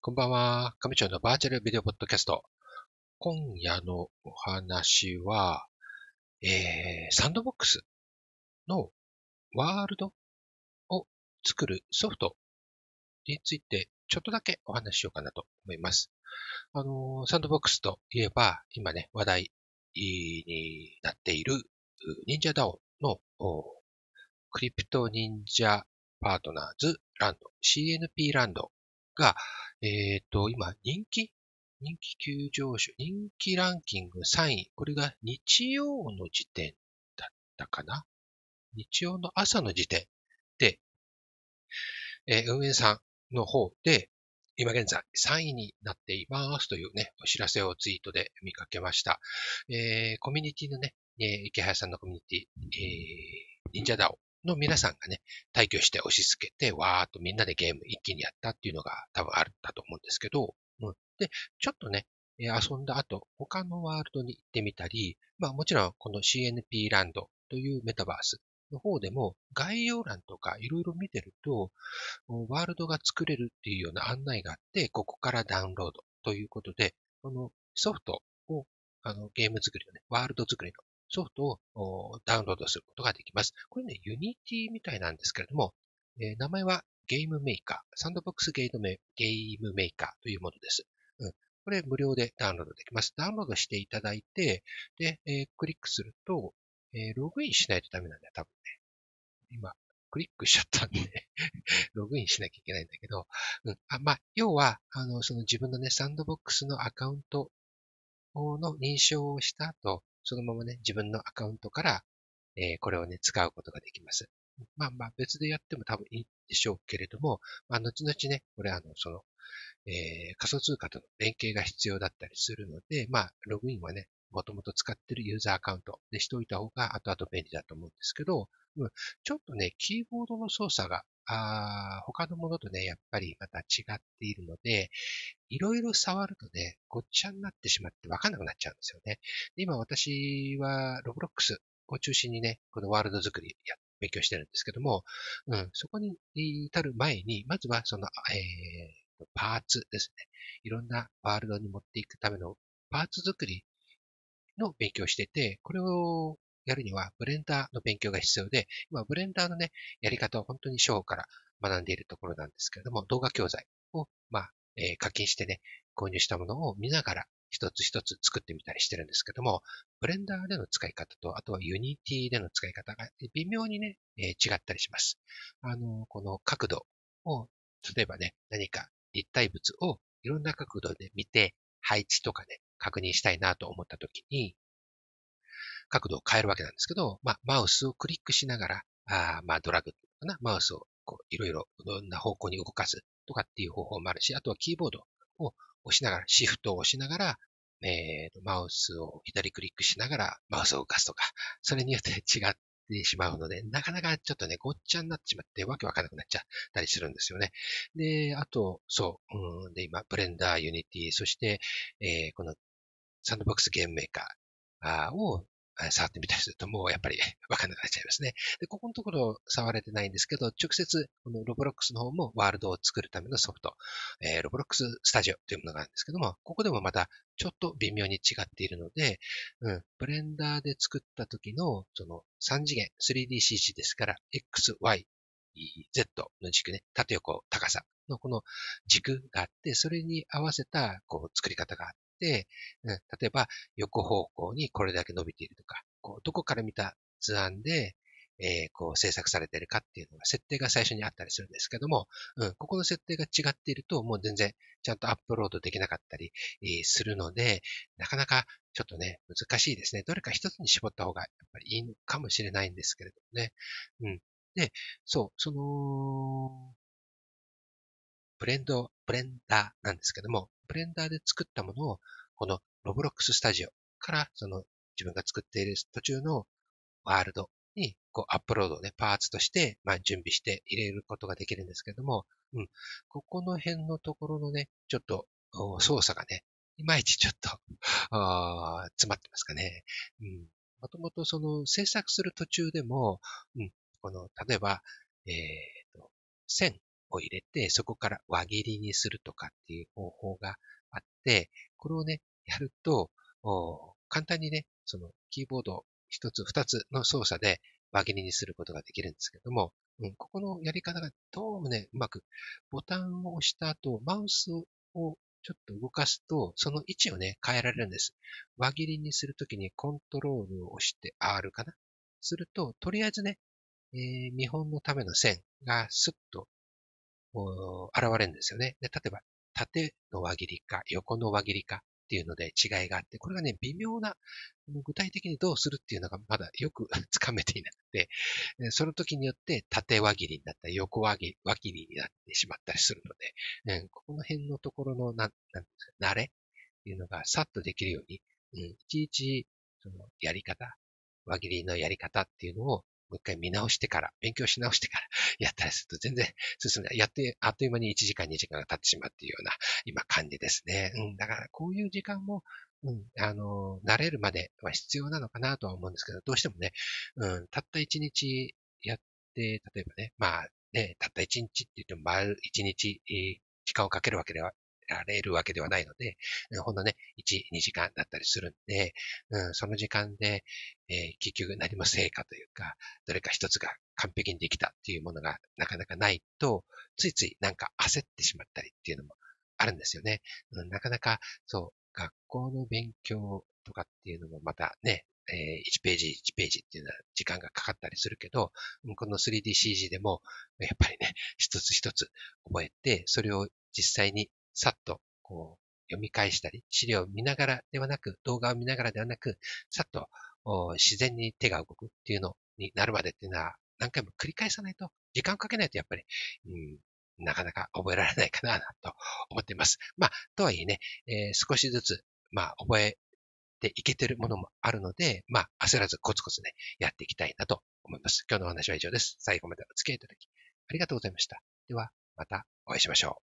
こんばんは。上町のバーチャルビデオポッドキャスト。今夜のお話は、えー、サンドボックスのワールドを作るソフトについてちょっとだけお話ししようかなと思います。あのサンドボックスといえば、今ね、話題になっている忍者ダオのクリプト忍者パートナーズランド、CNP ランドが、えっ、ー、と、今、人気人気急上昇、人気ランキング3位。これが日曜の時点だったかな？日曜の朝の時点で、えー、運営さんの方で、今現在3位になっていますというね、お知らせをツイートで見かけました。えー、コミュニティのね、えー、池原さんのコミュニティ、えー、忍者ダオの皆さんがね、退去して押し付けて、わーっとみんなでゲーム一気にやったっていうのが多分あったと思うんですけど、うん、で、ちょっとね、遊んだ後、他のワールドに行ってみたり、まあもちろんこの CNP ランドというメタバースの方でも概要欄とかいろいろ見てると、ワールドが作れるっていうような案内があって、ここからダウンロードということで、このソフトを、あのゲーム作りのね、ワールド作りのソフトをダウンロードすることができます。これね、ユニティみたいなんですけれども、えー、名前はゲームメーカー、サンドボックスゲームメーカーというものです。うん、これ無料でダウンロードできます。ダウンロードしていただいて、で、えー、クリックすると、えー、ログインしないとダメなんだよ、多分ね。今、クリックしちゃったんで ログインしなきゃいけないんだけど、うん、あまあ、要は、あの、その自分のね、サンドボックスのアカウントの認証をした後、そのままね、自分のアカウントから、えー、これをね、使うことができます。まあまあ、別でやっても多分いいでしょうけれども、まあ、後々ね、これあの、その、えー、仮想通貨との連携が必要だったりするので、まあ、ログインはね、もともと使ってるユーザーアカウントでしておいた方が後々便利だと思うんですけど、うん、ちょっとね、キーボードの操作があ他のものとね、やっぱりまた違っているので、いろいろ触るとね、ごっちゃになってしまってわかんなくなっちゃうんですよね。今私はロブロックスを中心にね、このワールド作りや勉強してるんですけども、うん、そこに至る前に、まずはその、えー、パーツですね。いろんなワールドに持っていくためのパーツ作りの勉強してて、これをやるには、ブレンダーの勉強が必要で、今、ブレンダーのね、やり方を本当に初歩から学んでいるところなんですけれども、動画教材を、まあ、えー、課金してね、購入したものを見ながら、一つ一つ作ってみたりしてるんですけども、ブレンダーでの使い方と、あとは Unity での使い方が微妙にね、えー、違ったりします。あの、この角度を、例えばね、何か立体物をいろんな角度で見て、配置とかね、確認したいなと思ったときに、角度を変えるわけなんですけど、まあ、マウスをクリックしながら、あまあ、ドラッグかな、マウスをこういろいろいろんな方向に動かすとかっていう方法もあるし、あとはキーボードを押しながら、シフトを押しながら、えー、マウスを左クリックしながらマウスを動かすとか、それによって違ってしまうので、なかなかちょっとね、ごっちゃになってしまってわけわかんなくなっちゃったりするんですよね。で、あと、そう、うん、で、今、 Blender、Unity、そして、えー、この Sandbox Game Maker を触ってみたりするともうやっぱり わかんなくなっちゃいますね。で、ここのところ触れてないんですけど、直接この Roblox の方もワールドを作るためのソフト、えー、 Roblox Studio というものがあるんですけども、ここでもまたちょっと微妙に違っているので、うん、ブレンダーで作った時のその3次元 3DCG ですから、X、Y、Z の軸ね、縦横、高さのこの軸があって、それに合わせたこう作り方があっ、うん、例えば横方向にこれだけ伸びているとか、こうどこから見た図案で、えー、こう制作されているかっていうのが設定が最初にあったりするんですけども、うん、ここの設定が違っているともう全然ちゃんとアップロードできなかったり、えー、するので、なかなかちょっとね、難しいですね。どれか一つに絞った方がやっぱりいいのかもしれないんですけれどもね。うん。で、そう、その、ブレンド、ブレンダーなんですけども、ブレンダーで作ったものを、この Roblox Studio から、その自分が作っている途中のワールドに、こう、アップロードね、パーツとして、まあ、準備して入れることができるんですけども、うん。ここの辺のところのね、ちょっと、操作がね、いまいちちょっと あ詰まってますかね。うん。もともとその制作する途中でも、うん、この、例えば、えっ、ー、と、線を入れて、そこから輪切りにするとかっていう方法があって、これをね、やると、簡単にね、そのキーボード一つ二つの操作で輪切りにすることができるんですけども、うん、ここのやり方がどうもね、うまくボタンを押した後、マウスをちょっと動かすと、その位置をね、変えられるんです。輪切りにするときにコントロールを押して R かな？すると、とりあえずね、えー、見本のための線がスッと現れるんですよね。で例えば、縦の輪切りか、横の輪切りかっていうので違いがあって、これがね、微妙な、具体的にどうするっていうのがまだよく つかめていなくて、その時によって縦輪切りになったり、横輪切りになってしまったりするので、ここの辺のところの、な、な、慣れっていうのがさっとできるように、うん、いちいち、その、やり方、輪切りのやり方っていうのをもう一回見直してから、勉強し直してから やったりすると全然進めない。やって、あっという間に1時間2時間が経ってしまうっていうような、今感じですね。うん、だからこういう時間も、うん、あの、慣れるまでは必要なのかなとは思うんですけど、どうしてもね、うん、たった1日やって、例えばね、まあね、たった1日って言っても、丸1日、時間をかけるわけではられるわけではないので、ほんのね、1、2時間だったりするんで、うん、その時間で、えー、結局何も成果というか、どれか一つが完璧にできたっていうものがなかなかないと、ついついなんか焦ってしまったりっていうのもあるんですよね。うん、なかなか、そう、学校の勉強とかっていうのもまたね、えー、1ページ1ページっていうのは時間がかかったりするけど、この 3DCG でも、やっぱりね、一つ一つ覚えて、それを実際にさっとこう読み返したり、資料を見ながらではなく、動画を見ながらではなく、さっと自然に手が動くっていうのになるまでっていうのは、何回も繰り返さないと、時間をかけないとやっぱり、うん、なかなか覚えられないかなと思っています。まあ、とはいえね、えー、少しずつ、まあ、覚えていけてるものもあるので、まあ、焦らずコツコツね、やっていきたいなと思います。今日のお話は以上です。最後までお付き合いいただき、ありがとうございました。では、またお会いしましょう。